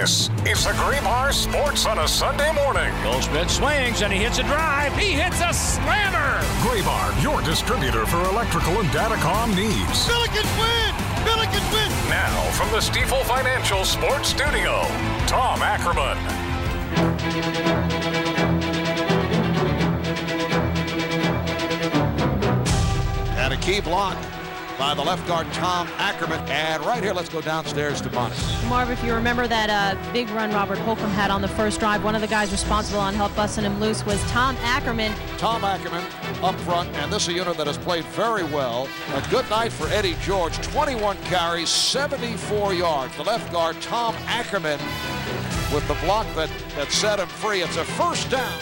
This is the Graybar Sports on a Sunday morning. Goldschmidt swings and he hits a drive. He hits a slammer. Graybar, your distributor for electrical and datacom needs. Billikens win! Billikens win! Now, from the Stifel Financial Sports Studio, Tom Ackerman. And a key block by the left guard Tom Ackerman. And right here, let's go downstairs to Bonnie. Marv, if you remember that uh, big run Robert Holcombe had on the first drive, one of the guys responsible on help busting him loose was Tom Ackerman. Tom Ackerman up front, and this is a unit that has played very well. A good night for Eddie George. 21 carries, 74 yards. The left guard Tom Ackerman with the block that, that set him free. It's a first down.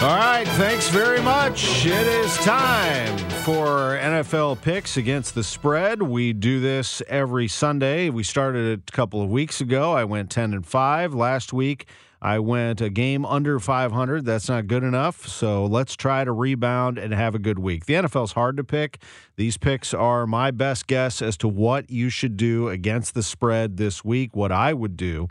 All right, thanks very much. It is time for NFL picks against the spread. We do this every Sunday. We started a couple of weeks ago. I went 10 and 5 last week. I went a game under 500. That's not good enough. So let's try to rebound and have a good week. The NFL's hard to pick. These picks are my best guess as to what you should do against the spread this week, what I would do.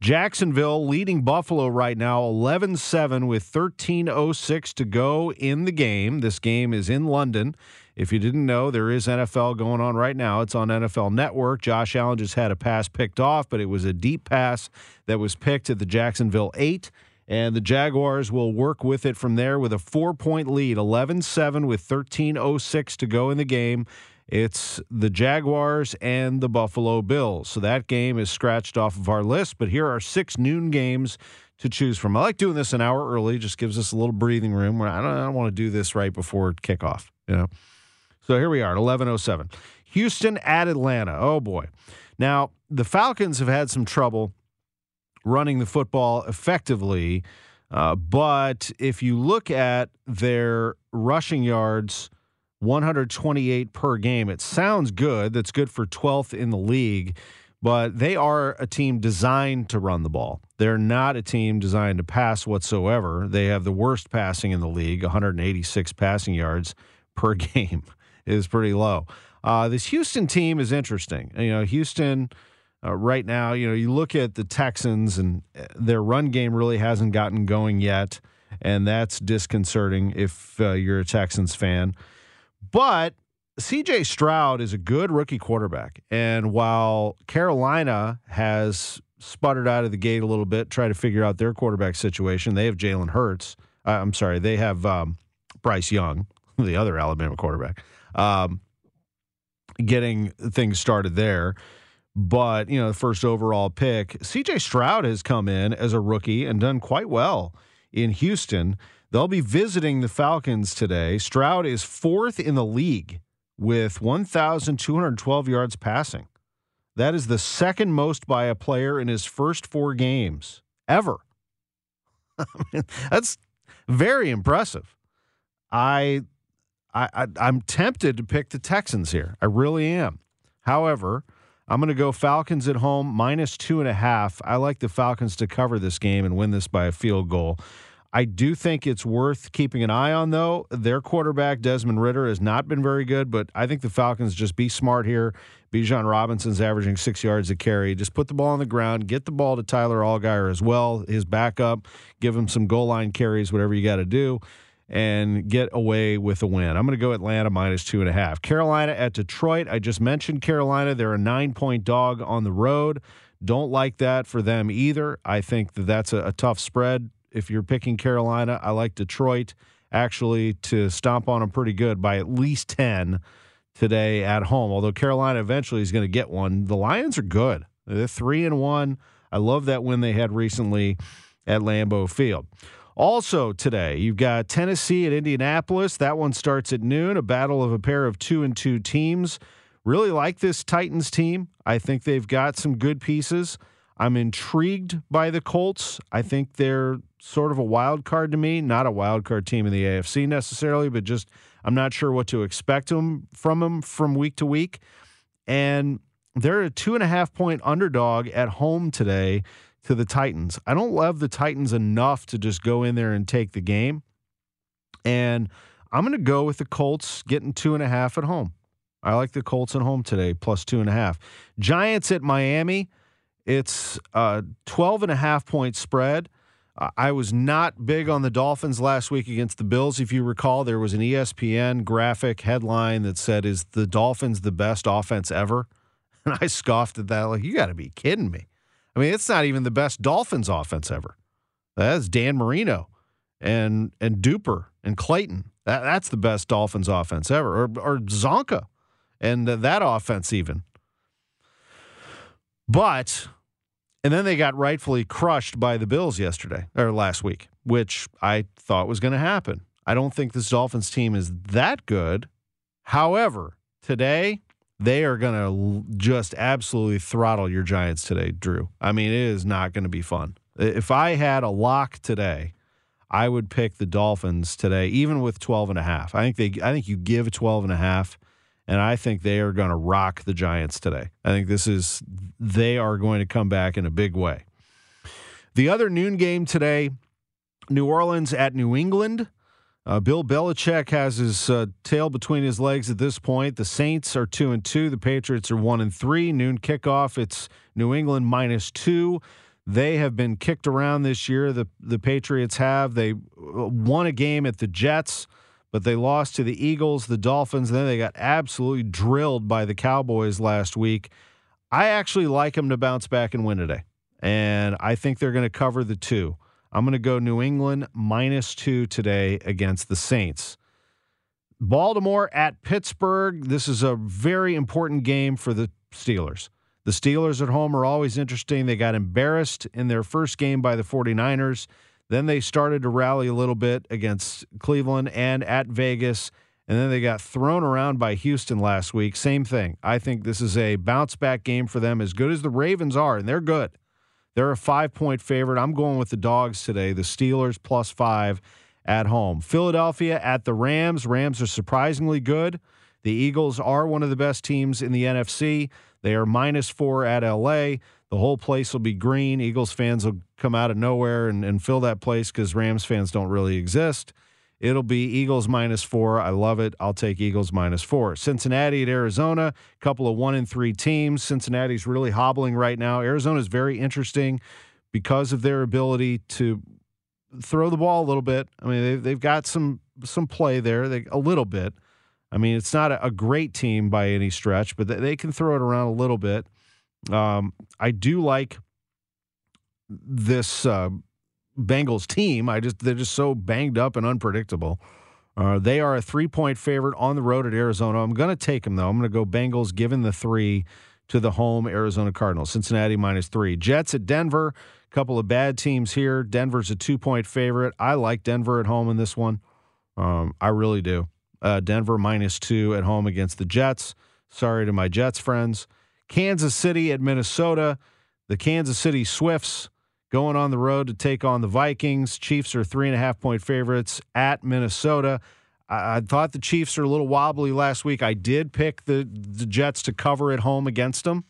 Jacksonville leading Buffalo right now 11 7 with 13.06 to go in the game. This game is in London. If you didn't know, there is NFL going on right now. It's on NFL Network. Josh Allen just had a pass picked off, but it was a deep pass that was picked at the Jacksonville 8. And the Jaguars will work with it from there with a four point lead, 11 7 with 13.06 to go in the game. It's the Jaguars and the Buffalo Bills. So that game is scratched off of our list, but here are six noon games to choose from. I like doing this an hour early, just gives us a little breathing room I don't, I don't want to do this right before kickoff, you know. So here we are at 11:07. Houston at Atlanta. Oh boy. Now, the Falcons have had some trouble running the football effectively, uh, but if you look at their rushing yards 128 per game, it sounds good. That's good for 12th in the league, but they are a team designed to run the ball. They're not a team designed to pass whatsoever. They have the worst passing in the league, 186 passing yards per game is pretty low. Uh, this Houston team is interesting. You know, Houston uh, right now, you know, you look at the Texans and uh, their run game really hasn't gotten going yet, and that's disconcerting if uh, you're a Texans fan. But CJ Stroud is a good rookie quarterback. And while Carolina has sputtered out of the gate a little bit, try to figure out their quarterback situation, they have Jalen Hurts. Uh, I'm sorry, they have um, Bryce Young, the other Alabama quarterback, um, getting things started there. But, you know, the first overall pick, CJ Stroud has come in as a rookie and done quite well in Houston. They'll be visiting the Falcons today. Stroud is fourth in the league with 1,212 yards passing. That is the second most by a player in his first four games ever. I mean, that's very impressive. I, I, I, I'm tempted to pick the Texans here. I really am. However, I'm going to go Falcons at home minus two and a half. I like the Falcons to cover this game and win this by a field goal. I do think it's worth keeping an eye on, though. Their quarterback, Desmond Ridder, has not been very good, but I think the Falcons just be smart here. Bijan Robinson's averaging six yards a carry. Just put the ball on the ground, get the ball to Tyler Allgeier as well, his backup, give him some goal line carries, whatever you got to do, and get away with a win. I'm going to go Atlanta minus two and a half. Carolina at Detroit. I just mentioned Carolina. They're a nine point dog on the road. Don't like that for them either. I think that that's a, a tough spread if you're picking Carolina, I like Detroit actually to stomp on them pretty good by at least 10 today at home. Although Carolina eventually is going to get one. The Lions are good. They're 3 and 1. I love that win they had recently at Lambeau Field. Also today, you've got Tennessee at Indianapolis. That one starts at noon, a battle of a pair of 2 and 2 teams. Really like this Titans team. I think they've got some good pieces. I'm intrigued by the Colts. I think they're sort of a wild card to me. Not a wild card team in the AFC necessarily, but just I'm not sure what to expect them from them from week to week. And they're a two and a half point underdog at home today to the Titans. I don't love the Titans enough to just go in there and take the game. And I'm going to go with the Colts getting two and a half at home. I like the Colts at home today, plus two and a half. Giants at Miami. It's a 12 and a half point spread. I was not big on the Dolphins last week against the Bills. If you recall, there was an ESPN graphic headline that said, Is the Dolphins the best offense ever? And I scoffed at that. Like, you got to be kidding me. I mean, it's not even the best Dolphins offense ever. That's Dan Marino and and Duper and Clayton. That, that's the best Dolphins offense ever. Or, or Csonka and that offense, even. But and then they got rightfully crushed by the Bills yesterday or last week, which I thought was going to happen. I don't think this Dolphins team is that good. However, today they are going to just absolutely throttle your Giants today, Drew. I mean, it is not going to be fun. If I had a lock today, I would pick the Dolphins today, even with 12 and a half. I think they I think you give 12 and a half and I think they are going to rock the Giants today. I think this is they are going to come back in a big way. The other noon game today, New Orleans at New England. Uh, Bill Belichick has his uh, tail between his legs at this point. The Saints are two and two. The Patriots are one and three. Noon kickoff. It's New England minus two. They have been kicked around this year. The the Patriots have. They uh, won a game at the Jets but they lost to the Eagles, the Dolphins, and then they got absolutely drilled by the Cowboys last week. I actually like them to bounce back and win today, and I think they're going to cover the two. I'm going to go New England minus two today against the Saints. Baltimore at Pittsburgh. This is a very important game for the Steelers. The Steelers at home are always interesting. They got embarrassed in their first game by the 49ers. Then they started to rally a little bit against Cleveland and at Vegas. And then they got thrown around by Houston last week. Same thing. I think this is a bounce back game for them, as good as the Ravens are, and they're good. They're a five point favorite. I'm going with the dogs today, the Steelers plus five at home. Philadelphia at the Rams. Rams are surprisingly good. The Eagles are one of the best teams in the NFC. They are minus four at LA. The whole place will be green. Eagles fans will come out of nowhere and, and fill that place because Rams fans don't really exist. It'll be Eagles minus four. I love it. I'll take Eagles minus four. Cincinnati at Arizona, couple of one and three teams. Cincinnati's really hobbling right now. Arizona's very interesting because of their ability to throw the ball a little bit. I mean, they've, they've got some some play there, they, a little bit. I mean, it's not a, a great team by any stretch, but they, they can throw it around a little bit. Um, I do like this uh, Bengals team. I just they're just so banged up and unpredictable. Uh, they are a three point favorite on the road at Arizona. I'm going to take them though. I'm going to go Bengals, given the three to the home Arizona Cardinals. Cincinnati minus three. Jets at Denver. A couple of bad teams here. Denver's a two point favorite. I like Denver at home in this one. Um, I really do. Uh, Denver minus two at home against the Jets. Sorry to my Jets friends. Kansas City at Minnesota. The Kansas City Swifts going on the road to take on the Vikings. Chiefs are three and a half point favorites at Minnesota. I, I thought the Chiefs are a little wobbly last week. I did pick the, the Jets to cover at home against them.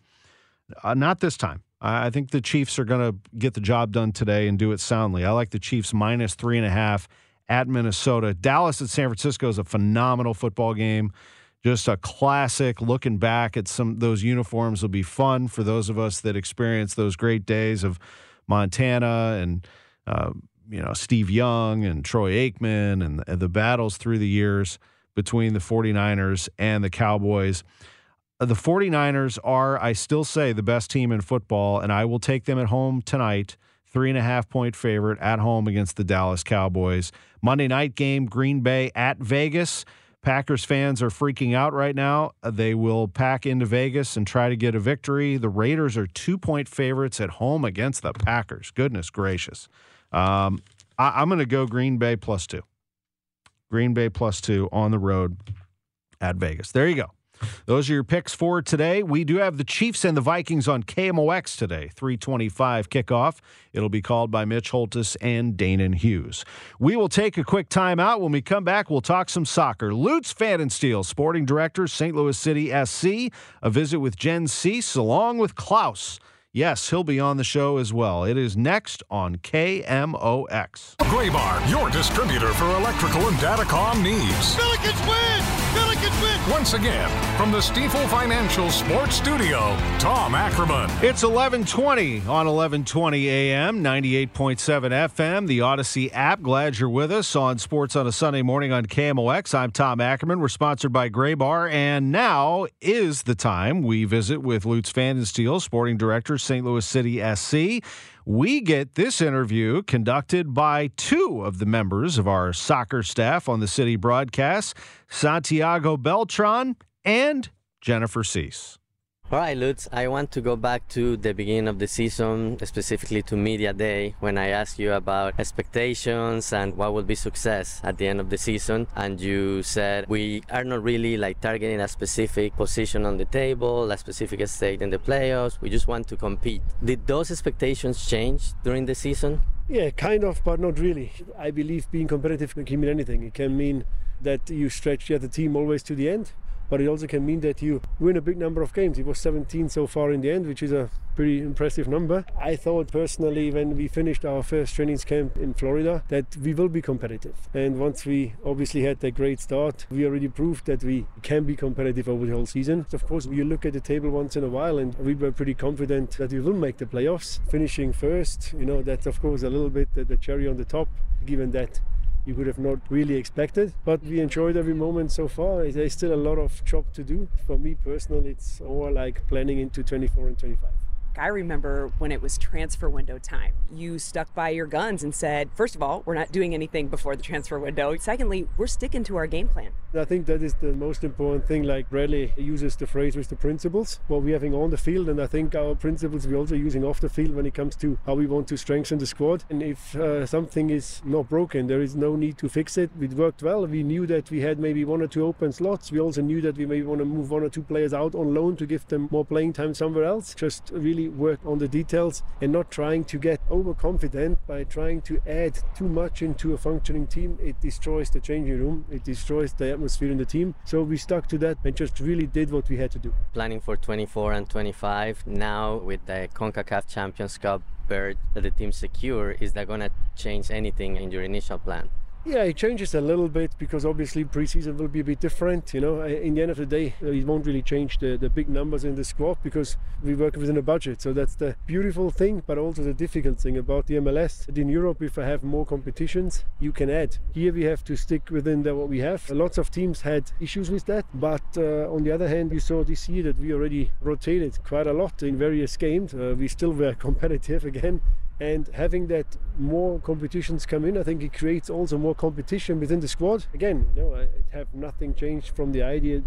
Uh, not this time. I think the Chiefs are going to get the job done today and do it soundly. I like the Chiefs minus three and a half at Minnesota. Dallas at San Francisco is a phenomenal football game just a classic. Looking back at some those uniforms will be fun for those of us that experience those great days of Montana and uh, you know Steve Young and Troy Aikman and, and the battles through the years between the 49ers and the Cowboys. Uh, the 49ers are, I still say, the best team in football, and I will take them at home tonight. Three and a half point favorite at home against the Dallas Cowboys. Monday night game, Green Bay at Vegas. Packers fans are freaking out right now. They will pack into Vegas and try to get a victory. The Raiders are two point favorites at home against the Packers. Goodness gracious. Um, I, am going to go Green Bay plus two. Green Bay plus two on the road at Vegas. There you go. Those are your picks for today. We do have the Chiefs and the Vikings on KMOX today, 325 kickoff. It'll be called by Mitch Holthus and Danan Hughes. We will take a quick timeout. When we come back, we'll talk some soccer. Lutz Pfannenstiel, sporting director, St. Louis City SC. A visit with Jen Cease along with Klauss. Yes, he'll be on the show as well. It is next on KMOX. Graybar, your distributor for electrical and datacom needs. Billikens win! Once again, from the Stifel Financial Sports Studio, Tom Ackerman. It's 1120 on 1120 AM, 98.7 FM, the Audacy app. Glad you're with us on Sports on a Sunday morning on KMOX. I'm Tom Ackerman. We're sponsored by Graybar, and now is the time we visit with Lutz Pfannenstiel, sporting director, St. Louis City SC. We get this interview conducted by two of the members of our soccer staff on the city broadcast, Santiago Beltran and Jennifer Cease. All right, Lutz, I want to go back to the beginning of the season, specifically to Media Day, when I asked you about expectations and what would be success at the end of the season. And you said we are not really like targeting a specific position on the table, a specific state in the playoffs. We just want to compete. Did those expectations change during the season? Yeah, kind of, but not really. I believe being competitive can mean anything. It can mean that you stretch the other team always to the end but it also can mean that you win a big number of games. It was 17 so far in the end, which is a pretty impressive number. I thought personally when we finished our first training camp in Florida that we will be competitive. And once we obviously had a great start, we already proved that we can be competitive over the whole season. Of course, you look at the table once in a while and we were pretty confident that we will make the playoffs. Finishing first, you know, that's of course a little bit the cherry on the top, given that you would have not really expected. But we mm-hmm. enjoyed every moment so far. There's still a lot of job to do. For me personally, it's more like planning into 24 and 25. I remember when it was transfer window time. You stuck by your guns and said, first of all, we're not doing anything before the transfer window. Secondly, we're sticking to our game plan. I think that is the most important thing. Like Bradley uses the phrase with the principles, what we're having on the field, and I think our principles we're also using off the field when it comes to how we want to strengthen the squad. And if uh, something is not broken, there is no need to fix it. It worked well. We knew that we had maybe one or two open slots. We also knew that we maybe want to move one or two players out on loan to give them more playing time somewhere else. Just really work on the details and not trying to get overconfident by trying to add too much into a functioning team. It destroys the changing room, it destroys the atmosphere in the team. So we stuck to that and just really did what we had to do. Planning for 24 and 25 now with the CONCACAF Champions Cup berth that the team secure, is that going to change anything in your initial plan? Yeah, it changes a little bit because obviously preseason will be a bit different. You know, in the end of the day, uh, it won't really change the, the big numbers in the squad because we work within a budget. So that's the beautiful thing, but also the difficult thing about the MLS. In Europe, if I have more competitions, you can add. Here we have to stick within the, what we have. Lots of teams had issues with that, but uh, on the other hand, we saw this year that we already rotated quite a lot in various games. Uh, we still were competitive again and having that more competitions come in, I think it creates also more competition within the squad. Again, you know, I have nothing changed from the idea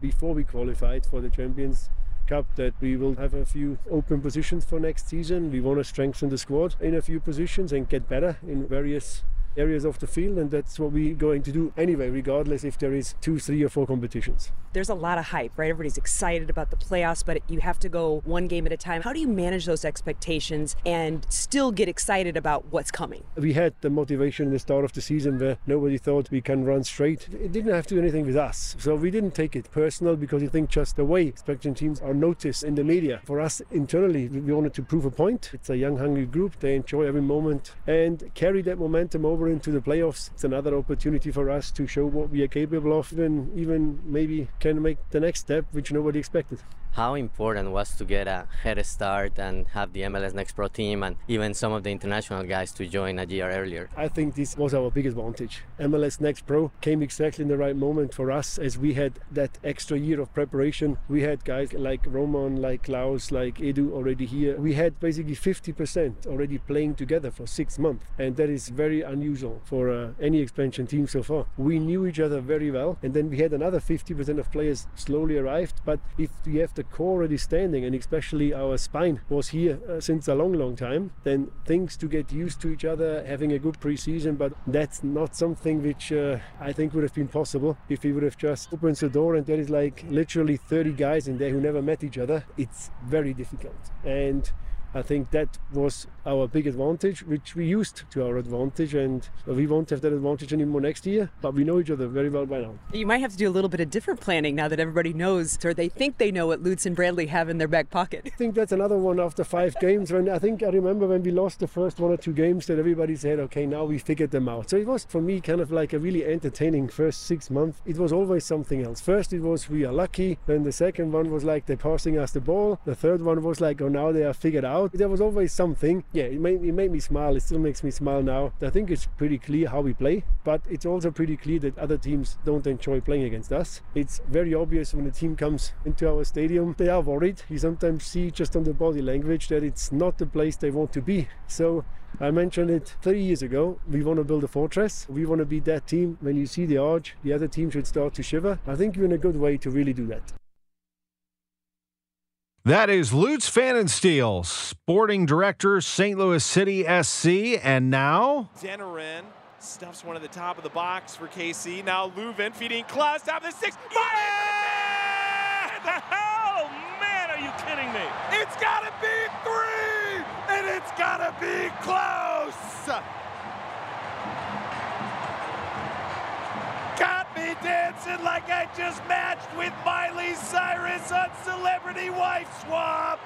before we qualified for the Champions Cup that we will have a few open positions for next season. We want to strengthen the squad in a few positions and get better in various areas of the field, and that's what we're going to do anyway, regardless if there is two, three, or four competitions. There's a lot of hype, right? Everybody's excited about the playoffs, but you have to go one game at a time. How do you manage those expectations and still get excited about what's coming? We had the motivation in the start of the season where nobody thought we can run straight. It didn't have to do anything with us, so we didn't take it personal because you think just the way expecting teams are noticed in the media. For us internally, we wanted to prove a point. It's a young, hungry group. They enjoy every moment and carry that momentum over into the playoffs. It's another opportunity for us to show what we are capable of, and even maybe can make the next step, which nobody expected how important was to get a head start and have the MLS Next Pro team and even some of the international guys to join a year earlier? I think this was our biggest advantage. MLS Next Pro came exactly in the right moment for us as we had that extra year of preparation. We had guys like Roman, like Klauss, like Edu already here. We had basically 50% already playing together for six months, and that is very unusual for uh, any expansion team so far. We knew each other very well, and then we had another 50% of players slowly arrived. But if we have the core already standing and especially our spine was here uh, since a long long time then things to get used to each other having a good preseason but that's not something which uh, I think would have been possible if we would have just opened the door and there is like literally 30 guys in there who never met each other it's very difficult and I think that was our big advantage, which we used to our advantage, and we won't have that advantage anymore next year. But we know each other very well by now. You might have to do a little bit of different planning now that everybody knows, or they think they know what Lutz and Bradley have in their back pocket. I think that's another one after five games. When I think I remember when we lost the first one or two games, that everybody said, "Okay, now we figured them out." So it was for me kind of like a really entertaining first six months. It was always something else. First, it was we are lucky. Then the second one was like they're passing us the ball. The third one was like, oh, now they are figured out. There was always something. Yeah, it made, it made me smile. It still makes me smile now. I think it's pretty clear how we play, but it's also pretty clear that other teams don't enjoy playing against us. It's very obvious when a team comes into our stadium, they are worried. You sometimes see just on the body language that it's not the place they want to be. So I mentioned it three years ago. We want to build a fortress. We want to be that team. When you see the arch, the other team should start to shiver. I think we're in a good way to really do that. That is Lutz Pfannenstiel, sporting director, St. Louis City SC, and now Denerin stuffs one at the top of the box for KC. Now Löwen feeding Klauss top of the six. Yeah! Oh man, are you kidding me? It's gotta be three, and it's gotta be close. Got me dancing like I just matched with Miley Cyrus on Celebrity Wife Swap.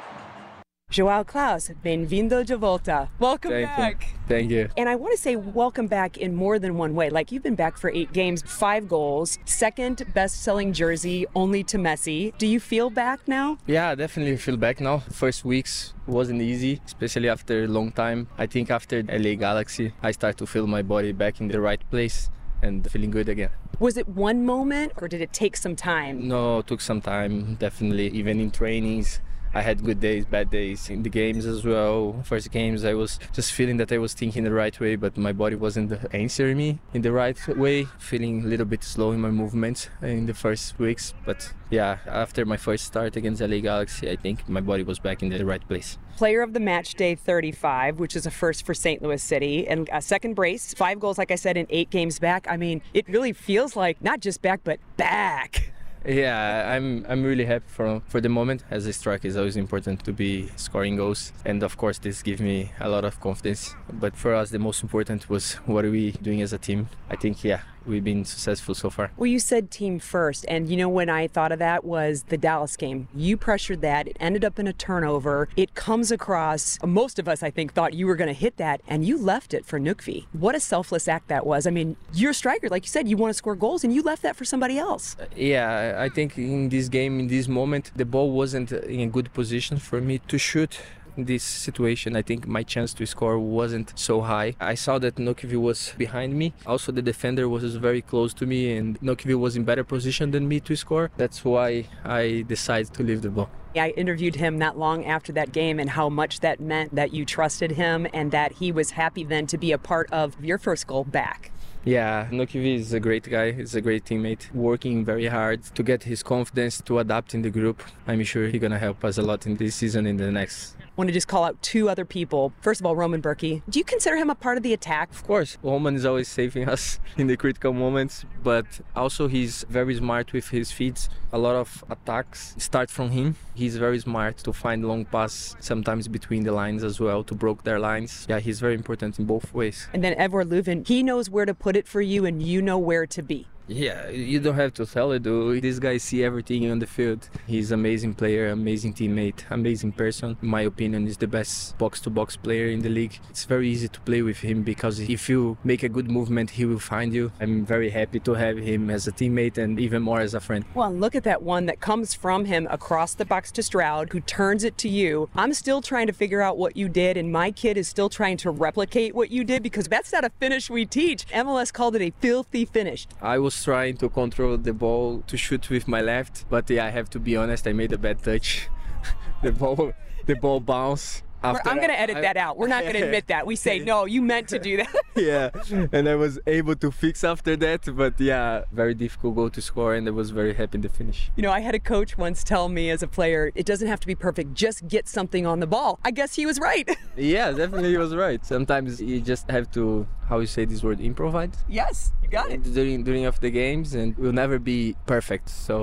Joao Klauss, bem-vindo de volta. Welcome Thank back. you. Thank you. And I want to say welcome back in more than one way. Like you've been back for eight games, five goals, second best selling jersey only to Messi. Do you feel back now? Yeah, definitely feel back now. First weeks wasn't easy, especially after a long time. I think after LA Galaxy, I start to feel my body back in the right place and feeling good again. Was it one moment or did it take some time? No, it took some time, definitely. Even in trainings, I had good days, bad days in the games as well. First games, I was just feeling that I was thinking the right way, but my body wasn't answering me in the right way. Feeling a little bit slow in my movements in the first weeks, but yeah, after my first start against LA Galaxy, I think my body was back in the right place. Player of the match day 35, which is a first for St. Louis City, and a second brace, five goals, like I said, in eight games back. I mean, it really feels like not just back, but back. Yeah, I'm I'm really happy for for the moment. As a striker, it's always important to be scoring goals, and of course, this gives me a lot of confidence. But for us, the most important was what are we doing as a team. I think yeah, we've been successful so far. Well, you said team first, and you know when I thought of that was the Dallas game. You pressured that, it ended up in a turnover. It comes across, most of us, I think, thought you were going to hit that, and you left it for Nökkvi. What a selfless act that was. I mean, you're a striker, like you said, you want to score goals, and you left that for somebody else. Uh, yeah, I think in this game, in this moment, the ball wasn't in a good position for me to shoot this situation, I think my chance to score wasn't so high. I saw that Nökkvi was behind me. Also, the defender was very close to me, and Nökkvi was in better position than me to score. That's why I decided to leave the ball. I interviewed him not long after that game and how much that meant that you trusted him and that he was happy then to be a part of your first goal back. Yeah, Nökkvi is a great guy. He's a great teammate, working very hard to get his confidence to adapt in the group. I'm sure he's gonna help us a lot in this season and the next. Want to just call out two other people. First of all, Roman Bürki. Do you consider him a part of the attack? Of course, Roman is always saving us in the critical moments, but also he's very smart with his feet. A lot of attacks start from him. He's very smart to find long pass, sometimes between the lines as well, to broke their lines. Yeah, he's very important in both ways. And then Evor Löwen, he knows where to put it for you and you know where to be. Yeah, you don't have to tell it though. This guy see everything on the field. He's amazing player, amazing teammate, amazing person. In my opinion, he's the best box-to-box player in the league. It's very easy to play with him because if you make a good movement, he will find you. I'm very happy to have him as a teammate and even more as a friend. Well, look at that one that comes from him across the box to Stroud, who turns it to you. I'm still trying to figure out what you did, and my kid is still trying to replicate what you did because that's not a finish we teach. MLS called it a filthy finish. I was trying to control the ball to shoot with my left, but yeah, I have to be honest, I made a bad touch. the ball, the ball bounced. After I'm going to edit I- that out. We're not going to admit that. We say, no, you meant to do that. yeah, and I was able to fix after that, but yeah, very difficult goal to score, and I was very happy to finish. You know, I had a coach once tell me as a player, it doesn't have to be perfect, just get something on the ball. I guess he was right. Yeah, definitely he was right. Sometimes you just have to how you say this word improvise Yes, you got it. during during of the games and we'll never be perfect so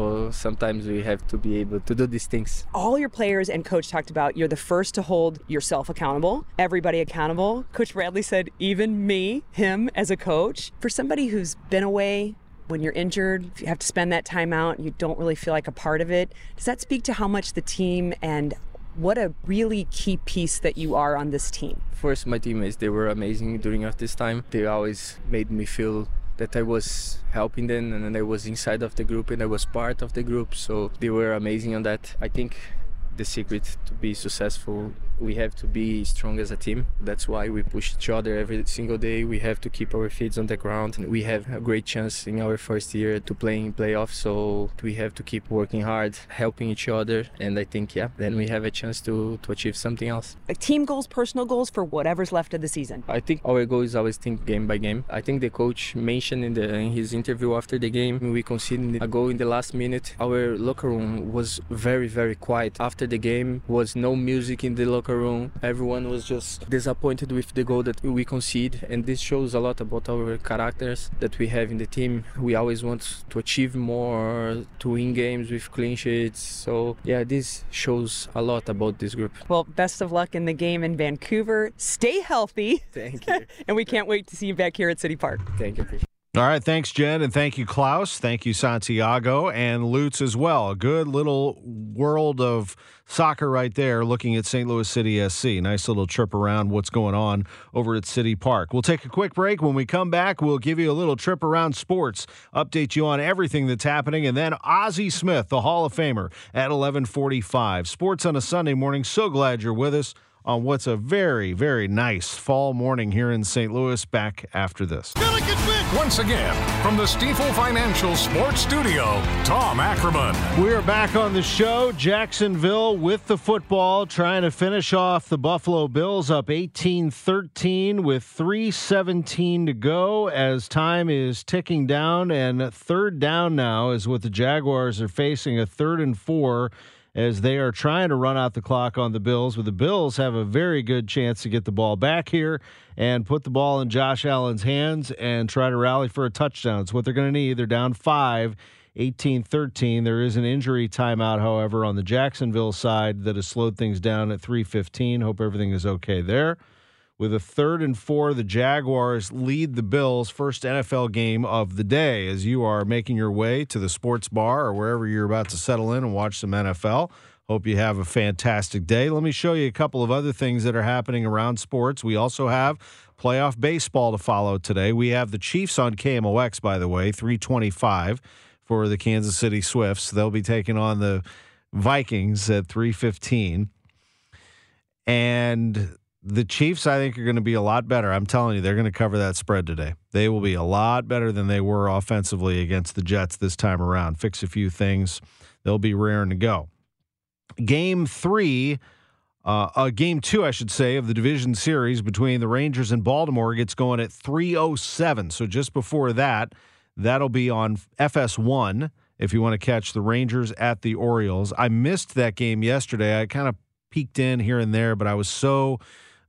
sometimes we have to be able to do these things All your players and coach talked about you're the first to hold yourself accountable, everybody accountable. Coach Bradley said, even me, him as a coach. For somebody who's been away, when you're injured, if you have to spend that time out, you don't really feel like a part of it. Does that speak to how much the team and what a really key piece that you are on this team? first my teammates they were amazing during this time. They always made me feel that I was helping them and I was inside of the group and I was part of the group. So they were amazing on that. I think the secret to be successful we have to be strong as a team that's why we push each other every single day we have to keep our feet on the ground and we have a great chance in our first year to play in playoffs so we have to keep working hard helping each other and i think yeah then we have a chance to to achieve something else team goals, personal goals for whatever's left of the season. I think our goal is always think game by game. I think the coach mentioned in, the, in his interview after the game, we conceded a goal in the last minute. Our locker room was very, very quiet. After the game, was no music in the locker room. Everyone was just disappointed with the goal that we concede, and this shows a lot about our characters that we have in the team. We always want to achieve more, to win games with clean sheets. So yeah, this shows a lot about this group. Well, best of luck in the game in Vancouver. Stay healthy. Thank you. and we can't wait to see you back here at City Park. Thank you. All right, thanks, Jen. and thank you, Klauss. Thank you, Santiago, and Lutz as well. A good little world of soccer right there looking at St. Louis City SC. Nice little trip around what's going on over at City Park. We'll take a quick break. When we come back, we'll give you a little trip around sports, update you on everything that's happening, and then Ozzie Smith, the Hall of Famer, at 1145. Sports on a Sunday morning. So glad you're with us on what's a very, very nice fall morning here in St. Louis. Back after this. Once again, from the Stifel Financial Sports Studio, Tom Ackerman. We're back on the show. Jacksonville with the football, trying to finish off the Buffalo Bills up 18 13 with 3.17 to go as time is ticking down. And third down now is what the Jaguars are facing a third and four as they are trying to run out the clock on the Bills. But the Bills have a very good chance to get the ball back here and put the ball in Josh Allen's hands and try to rally for a touchdown. It's what they're going to need. They're down five. 18 13. There is an injury timeout, however, on the Jacksonville side that has slowed things down at 315. Hope everything is okay there. With a third and four, the Jaguars lead the Bills' first NFL game of the day as you are making your way to the sports bar or wherever you're about to settle in and watch some NFL. Hope you have a fantastic day. Let me show you a couple of other things that are happening around sports. We also have playoff baseball to follow today. We have the Chiefs on KMOX, by the way, 325 for the Kansas City Swifts. They'll be taking on the Vikings at 315. And the Chiefs, I think, are going to be a lot better. I'm telling you, they're going to cover that spread today. They will be a lot better than they were offensively against the Jets this time around. Fix a few things, they'll be raring to go. Game three, uh, uh, game two, I should say, of the division series between the Rangers and Baltimore gets going at 3:07. So just before that, that'll be on FS1 if you want to catch the Rangers at the Orioles. I missed that game yesterday. I kind of peeked in here and there, but I was so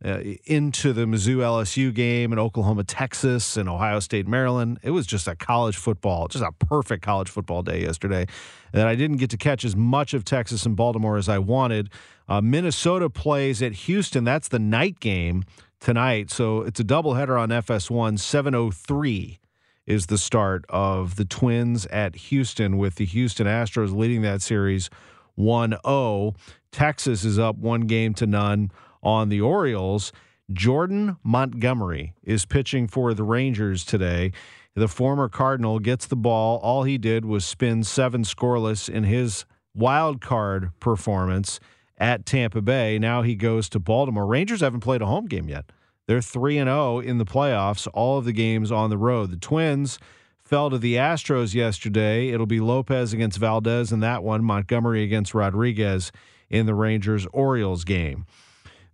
uh, into the Mizzou LSU game and Oklahoma, Texas, and Ohio State, Maryland. It was just a college football, just a perfect college football day yesterday. That I didn't get to catch as much of Texas and Baltimore as I wanted. Uh, Minnesota plays at Houston. That's the night game tonight. So it's a doubleheader on FS1, 703 is the start of the Twins at Houston, with the Houston Astros leading that series 1 0. Texas is up one game to none on the Orioles. Jordan Montgomery is pitching for the Rangers today. The former Cardinal gets the ball. All he did was spin seven scoreless in his wild card performance at Tampa Bay. Now he goes to Baltimore. Rangers haven't played a home game yet. They're 3 and 0 in the playoffs, all of the games on the road. The Twins fell to the Astros yesterday. It'll be Lopez against Valdez in that one, Montgomery against Rodriguez in the Rangers Orioles game.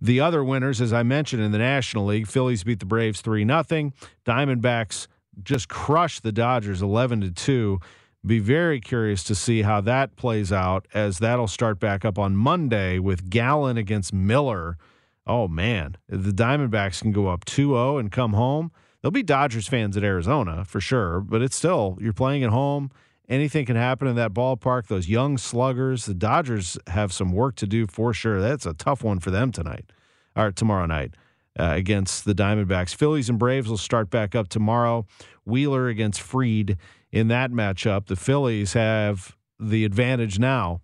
The other winners, as I mentioned in the National League, Phillies beat the Braves 3 0. Diamondbacks just crushed the Dodgers 11 to 2. Be very curious to see how that plays out as that'll start back up on Monday with Gallen against Miller. Oh man, the Diamondbacks can go up 2-0 and come home. There'll be Dodgers fans at Arizona for sure, but it's still you're playing at home. Anything can happen in that ballpark. Those young sluggers, the Dodgers have some work to do for sure. That's a tough one for them tonight or tomorrow night uh, against the Diamondbacks. Phillies and Braves will start back up tomorrow. Wheeler against Fried in that matchup. The Phillies have the advantage now.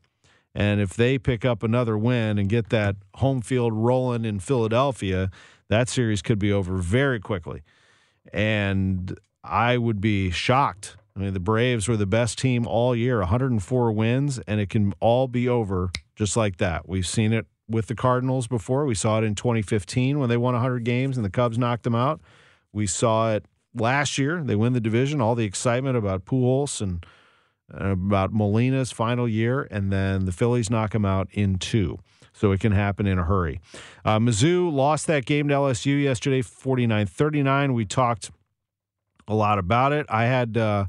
And if they pick up another win and get that home field rolling in Philadelphia, that series could be over very quickly. And I would be shocked. I mean, the Braves were the best team all year, 104 wins, and it can all be over just like that. We've seen it with the Cardinals before. We saw it in 2015 when they won 100 games and the Cubs knocked them out. We saw it last year. They win the division, all the excitement about Pujols and about Molina's final year, and then the Phillies knock him out in two. So it can happen in a hurry. Uh, Mizzou lost that game to LSU yesterday, 49 39. We talked a lot about it. I had uh,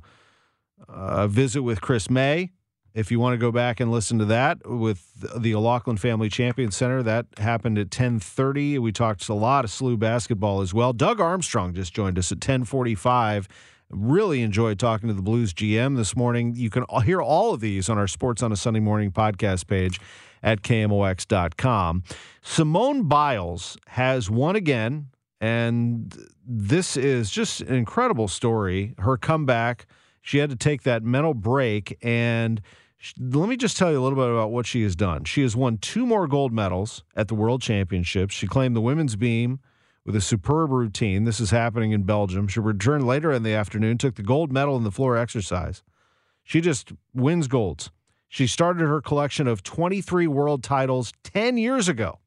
a visit with Chris May. If you want to go back and listen to that with the O'Loughlin Family Champion Center, that happened at 10:30. We talked a lot of SLU basketball as well. Doug Armstrong just joined us at 10:45 Really enjoyed talking to the Blues GM this morning. You can hear all of these on our Sports on a Sunday Morning podcast page at KMOX.com. Simone Biles has won again, and this is just an incredible story. Her comeback, she had to take that mental break, and let me just tell you a little bit about what she has done. She has won two more gold medals at the World Championships. She claimed the women's beam with a superb routine. This is happening in Belgium. She returned later in the afternoon, took the gold medal in the floor exercise. She just wins golds. She started her collection of 23 world titles 10 years ago.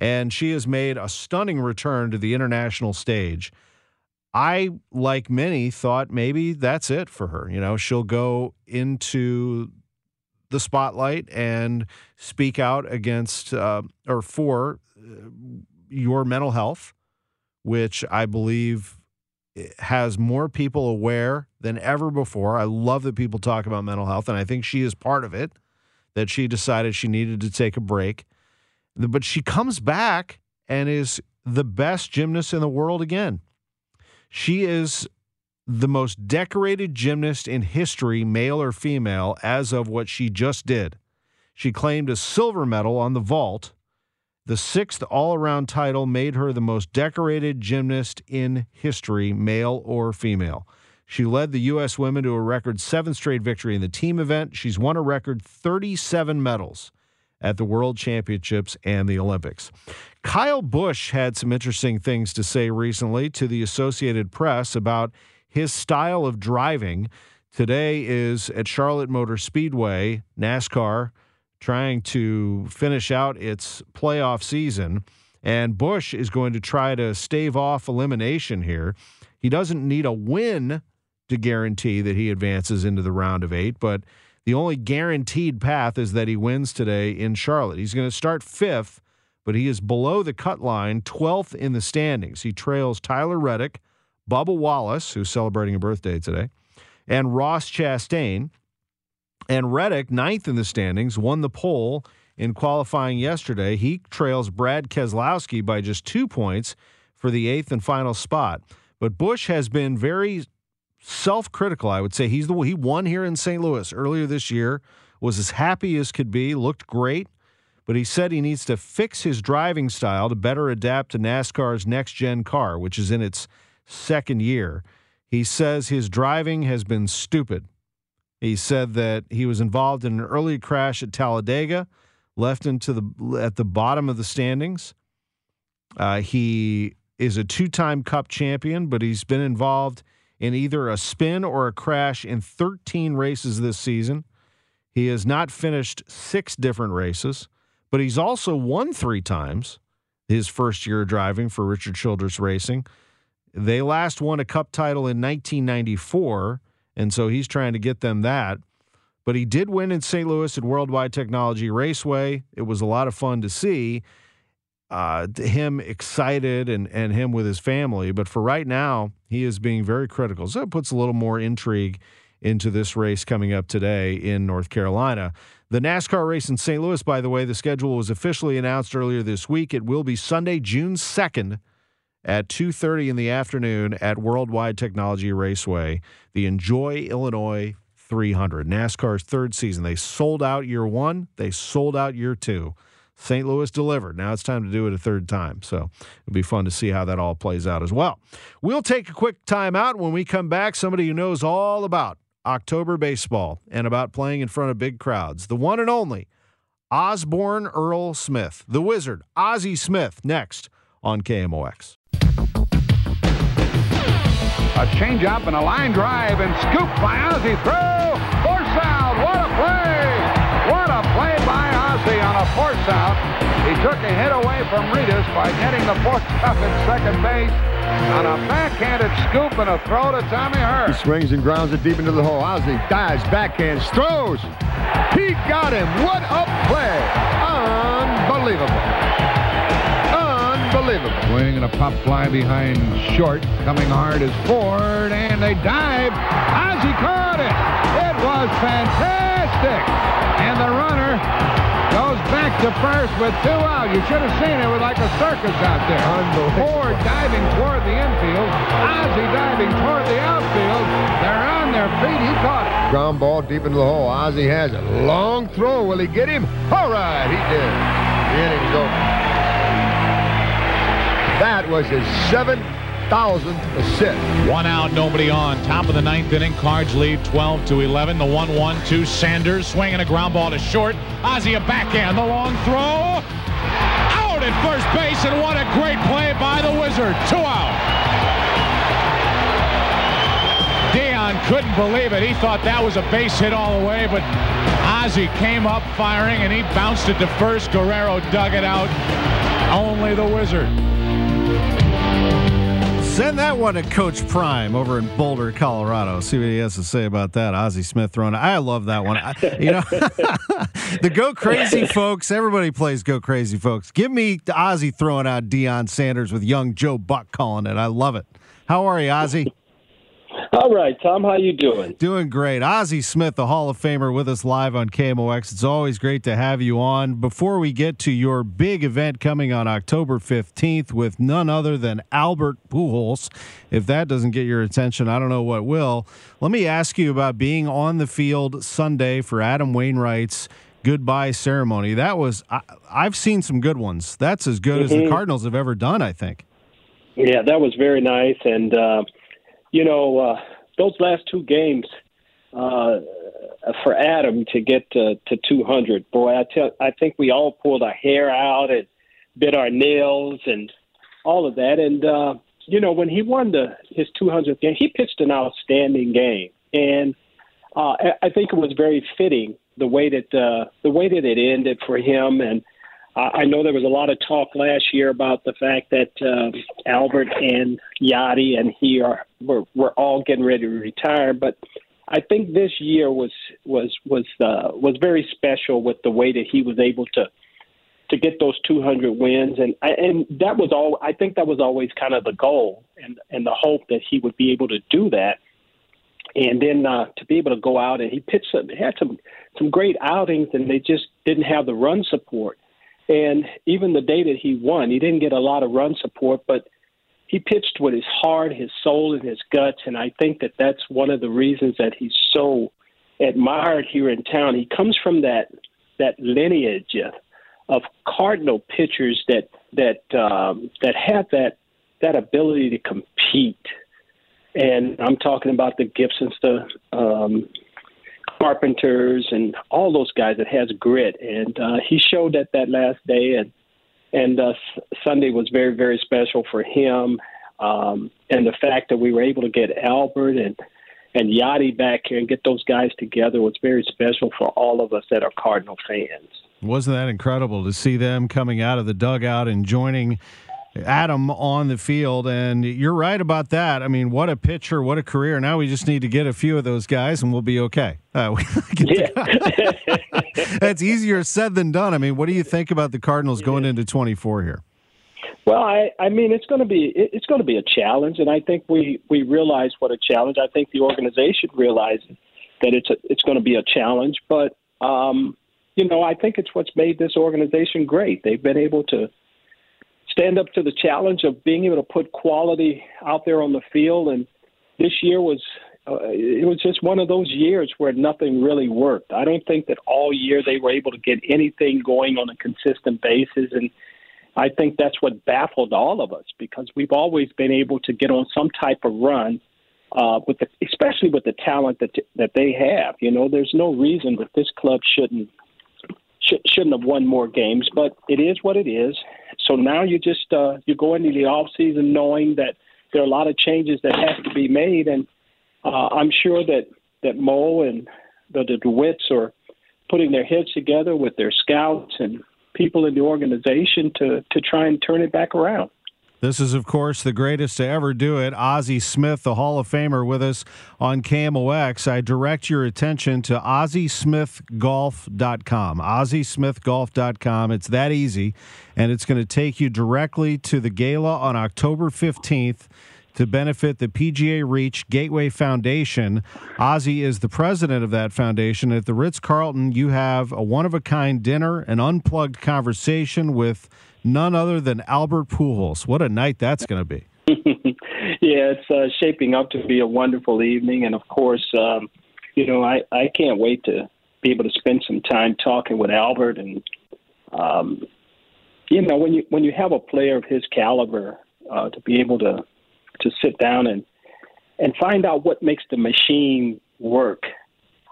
And she has made a stunning return to the international stage. I, like many, thought maybe that's it for her. You know, she'll go into the spotlight and speak out against uh, or for uh, your mental health, which I believe has more people aware than ever before. I love that people talk about mental health, and I think she is part of it. That she decided she needed to take a break, but she comes back and is the best gymnast in the world again. She is the most decorated gymnast in history, male or female, as of what she just did. She claimed a silver medal on the vault the sixth all around title made her the most decorated gymnast in history, male or female. She led the U.S. women to a record seventh straight victory in the team event. She's won a record 37 medals at the World Championships and the Olympics. Kyle Busch had some interesting things to say recently to the Associated Press about his style of driving. Today is at Charlotte Motor Speedway, NASCAR trying to finish out its playoff season. And Busch is going to try to stave off elimination here. He doesn't need a win to guarantee that he advances into the round of eight, but the only guaranteed path is that he wins today in Charlotte. He's going to start fifth, but he is below the cut line, 12th in the standings. He trails Tyler Reddick, Bubba Wallace, who's celebrating a birthday today, and Ross Chastain. And Reddick, ninth in the standings, won the pole in qualifying yesterday. He trails Brad Keselowski by just two points for the eighth and final spot. But Busch has been very self-critical. I would say he's the he won here in St. Louis earlier this year. Was as happy as could be. Looked great. But he said he needs to fix his driving style to better adapt to NASCAR's next gen car, which is in its second year. He says his driving has been stupid. He said that he was involved in an early crash at Talladega, left into the at the bottom of the standings. Uh, he is a two-time Cup champion, but he's been involved in either a spin or a crash in 13 races this season. He has not finished six different races, but he's also won three times his first year driving for Richard Childress Racing. They last won a Cup title in 1994 and so he's trying to get them that. But he did win in St. Louis at Worldwide Technology Raceway. It was a lot of fun to see uh, him excited and, and him with his family. But for right now, he is being very critical. So it puts a little more intrigue into this race coming up today in North Carolina. The NASCAR race in St. Louis, by the way, the schedule was officially announced earlier this week. It will be Sunday, June 2nd at 2:30 in the afternoon at Worldwide Technology Raceway, the Enjoy Illinois 300, NASCAR's third season. They sold out year 1, they sold out year 2. St. Louis delivered. Now it's time to do it a third time. So it'll be fun to see how that all plays out as well. We'll take a quick time out. When we come back, somebody who knows all about October baseball and about playing in front of big crowds, the one and only Osborne Earl Smith, the wizard, Ozzie Smith, next on KMOX. A changeup and a line drive and scoop by Ozzie. A force out. He took a hit away from Ritas by getting the force up at second base on a backhanded scoop and a throw to Tommy Herr. He swings and grounds it deep into the hole. Ozzie dives, backhands, throws. He got him. What a play. Unbelievable. Unbelievable. Swing and a pop fly behind short. Coming hard is Ford, and they dive. Ozzie caught it. It was fantastic. And the runner goes back to first with two out. You should have seen it. It was like a circus out there. Ford diving toward the infield. Ozzie diving toward the outfield. They're on their feet. He caught it. Ground ball deep into the hole. Ozzie has it. Long throw. Will he get him? All right, he did. The inning's over. That was his 7,000th assist. One out, nobody on. Top of the ninth inning, Cards lead 12 to 11. The 1-1-2 Sanders swinging a ground ball to short. Ozzie a backhand, the long throw. Out at first base, and what a great play by the Wizard. Two out. Deion couldn't believe it. He thought that was a base hit all the way, but Ozzie came up firing, and he bounced it to first. Guerrero dug it out. Only the Wizard. Send that one to Coach Prime over in Boulder, Colorado. See what he has to say about that. Ozzie Smith throwing. I love that one. I, you know, the Go Crazy folks. Everybody plays Go Crazy folks. Give me Ozzie throwing out Deion Sanders with young Joe Buck calling it. I love it. How are you, Ozzie? All right, Tom. How you doing? Doing great. Ozzie Smith, the Hall of Famer, with us live on KMOX. It's always great to have you on. Before we get to your big event coming on October 15th with none other than Albert Pujols, if that doesn't get your attention, I don't know what will. Let me ask you about being on the field Sunday for Adam Wainwright's goodbye ceremony. That was I, have seen some good ones. That's as good mm-hmm. as the mm-hmm. Cardinals have ever done, I think. Yeah, that was very nice and. Uh, you know, uh, those last two games uh, for Adam to get to, to 200, boy, I tell, I think we all pulled our hair out and bit our nails and all of that. And uh, you know, when he won the his 200th game, he pitched an outstanding game, and uh, I think it was very fitting the way that uh, the way that it ended for him and I know there was a lot of talk last year about the fact that uh, Albert and Yadi and he are were, were all getting ready to retire, but I think this year was was was uh, was very special with the way that he was able to to get those 200 wins, and and that was all. I think that was always kind of the goal and and the hope that he would be able to do that, and then uh, to be able to go out and he pitched some, had some some great outings, and they just didn't have the run support and even the day that he won, he didn't get a lot of run support, but he pitched with his heart, his soul, and his guts. And I think that that's one of the reasons that he's so admired here in town. He comes from that that lineage of Cardinal pitchers that that um, that have that that ability to compete. And I'm talking about the Gibsons, the um, Carpenters and all those guys that has grit, and uh, he showed that that last day, and and uh, Sunday was very very special for him, um, and the fact that we were able to get Albert and and Yadi back here and get those guys together was very special for all of us that are Cardinal fans. Wasn't that incredible to see them coming out of the dugout and joining Adam on the field. And you're right about that. I mean, what a pitcher, what a career. Now we just need to get a few of those guys and we'll be okay. Uh, yeah. That's easier said than done. I mean, what do you think about the Cardinals going into 24 here? Well, I, I mean, it's going to be it's going to be a challenge, and I think we we realize what a challenge. I think the organization realizes that it's a, it's going to be a challenge, but um, you know, I think it's what's made this organization great. They've been able to stand up to the challenge of being able to put quality out there on the field. And this year was uh, it was just one of those years where nothing really worked. I don't think that all year they were able to get anything going on a consistent basis, and I think that's what baffled all of us because we've always been able to get on some type of run. Uh, with the, especially with the talent that that they have, you know, there's no reason that this club shouldn't sh- shouldn't have won more games, but it is what it is. So now you just uh, you go into the off season knowing that there are a lot of changes that have to be made, and uh, I'm sure that that Mo and the, the DeWitts are putting their heads together with their scouts and people in the organization to to try and turn it back around. This is, of course, the greatest to ever do it. Ozzie Smith, the Hall of Famer, with us on KMOX. I direct your attention to OzzieSmithGolf.com. OzzieSmithGolf.com. It's that easy, and it's going to take you directly to the gala on October 15th to benefit the PGA Reach Gateway Foundation. Ozzie is the president of that foundation. At the Ritz Carlton, you have a one of a kind dinner, an unplugged conversation with none other than Albert Pujols. What a night that's going to be. yeah, it's uh, shaping up to be a wonderful evening. And of course, um, you know, I, I can't wait to be able to spend some time talking with Albert. And, um, you know, when you, when you have a player of his caliber, uh, to be able to, to sit down and, and find out what makes the machine work.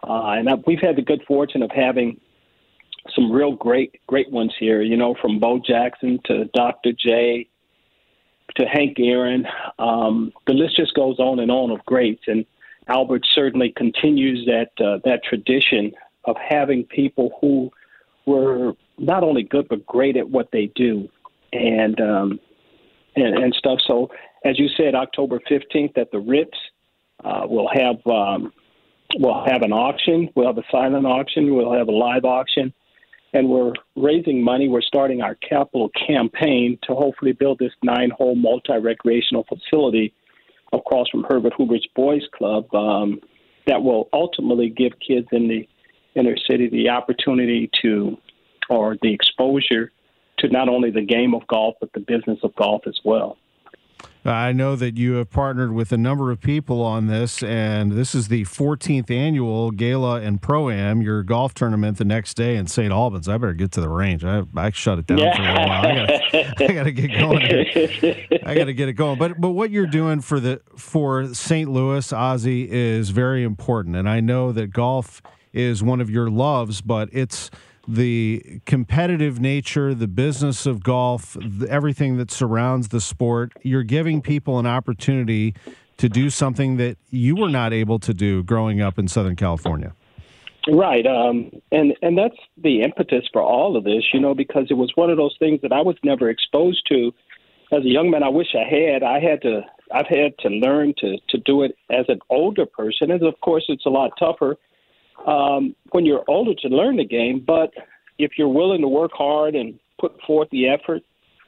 Uh, and I, we've had the good fortune of having some real great great ones here. You know, from Bo Jackson to Dr. J to Hank Aaron. Um, the list just goes on and on of greats, and Albert certainly continues that uh, that tradition of having people who were not only good but great at what they do, and um, and, and stuff. So, as you said, October fifteenth at the Ritz, uh, we'll have. Um, We'll have an auction. We'll have a silent auction. We'll have a live auction and we're raising money. We're starting our capital campaign to hopefully build this nine hole multi recreational facility across from Herbert Hoover's Boys Club um, that will ultimately give kids in the inner city the opportunity to, or the exposure to not only the game of golf, but the business of golf as well. I know that you have partnered with a number of people on this, and this is the 14th annual Gala and Pro Am, your golf tournament the next day in St. Albans. I better get to the range. I, I shut it down yeah. for a while. I got to get going. Here. I got to get it going. But but what you're doing for the for St. Louis, Ozzie, is very important, and I know that golf is one of your loves, but it's the competitive nature, the business of golf, everything that surrounds the sport. You're giving people an opportunity to do something that you were not able to do growing up in Southern California. Right, um, and and that's the impetus for all of this, you know, because it was one of those things that I was never exposed to as a young man. I wish I had. I had to. I've had to learn to to do it as an older person, and of course, it's a lot tougher um, when you're older to learn the game. But if you're willing to work hard and put forth the effort,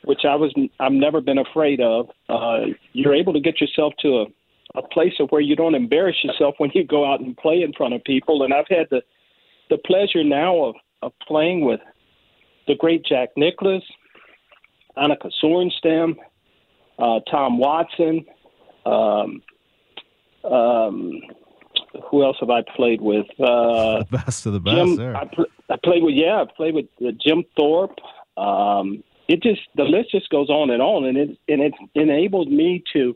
which I was, I've never been afraid of, uh, you're able to get yourself to a, a place of where you don't embarrass yourself when you go out and play in front of people. And I've had the the pleasure now of, of playing with the great Jack Nicklaus, Annika Sorenstam, uh, Tom Watson, um, um, who else have I played with? Uh, the best of the best. Jim, there. I, pl- I played with yeah, I played with uh, Jim Thorpe. Um, it just the list just goes on and on, and it and it enabled me to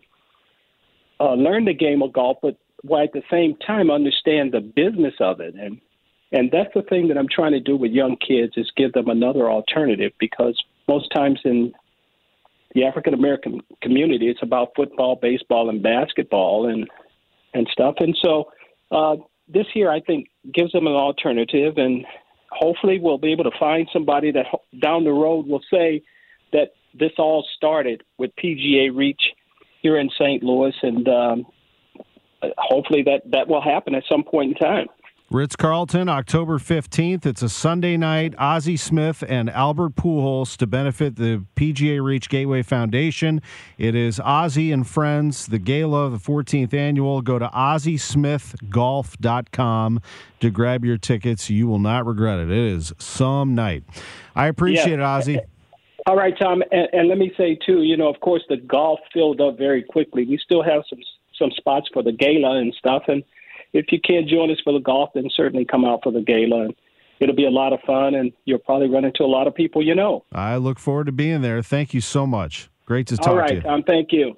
uh, learn the game of golf, but while at the same time understand the business of it, and and that's the thing that I'm trying to do with young kids is give them another alternative because most times in the African American community, it's about football, baseball, and basketball, and and stuff, and so uh, this year, I think, gives them an alternative, and hopefully, we'll be able to find somebody that down the road will say that this all started with PGA Reach here in St. Louis, and um, hopefully, that that will happen at some point in time. Ritz Carlton, October 15th. It's a Sunday night. Ozzie Smith and Albert Pujols to benefit the PGA Reach Gateway Foundation. It is Ozzie and Friends, the gala, the 14th annual. Go to OzzieSmithGolf.com to grab your tickets. You will not regret it. It is some night. I appreciate yeah. it, Ozzie. All right, Tom, and, and let me say too. You know, of course, the golf filled up very quickly. We still have some some spots for the gala and stuff, and if you can't join us for the golf, then certainly come out for the gala. And it'll be a lot of fun, and you'll probably run into a lot of people you know. I look forward to being there. Thank you so much. Great to talk All right, to you. Tom. Thank you.